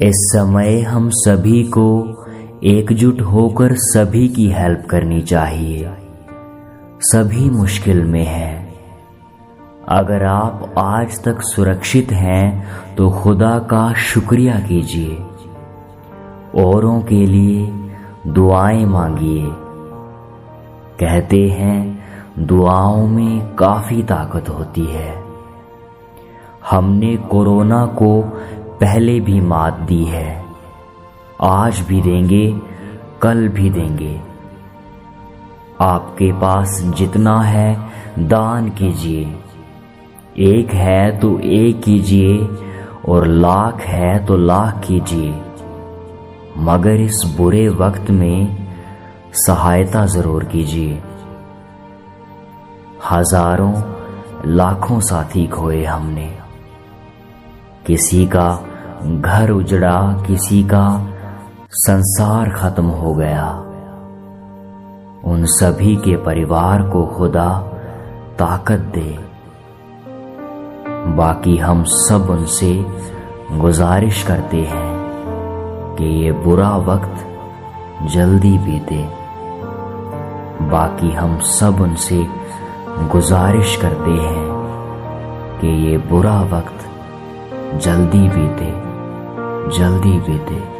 इस समय हम सभी को एकजुट होकर सभी की हेल्प करनी चाहिए। सभी मुश्किल में हैं। अगर आप आज तक सुरक्षित हैं तो खुदा का शुक्रिया कीजिए। औरों के लिए दुआएँ मांगिए। कहते हैं, दुआओं में काफ़ी ताकत होती है। हमने कोरोना को पहले भी मात दी है। आज भी देंगे, कल भी देंगे। आपके पास जितना है, दान कीजिए। एक है तो एक कीजिए, और लाख है तो लाख कीजिए। मगर इस बुरे वक्त में सहायता ज़रूर कीजिए। हज़ारों, लाखों साथी खोए हमने। किसी का घर उजड़ा, किसी का संसार खत्म हो गया। उन सभी के परिवार को खुदा ताकत दे। बाकी हम सब उनसे गुजारिश करते हैं कि ये बुरा वक्त जल्दी बीते। बाकी हम सब उनसे गुजारिश करते हैं कि ये बुरा वक्त जल्दी बीते। जल्दी बीते।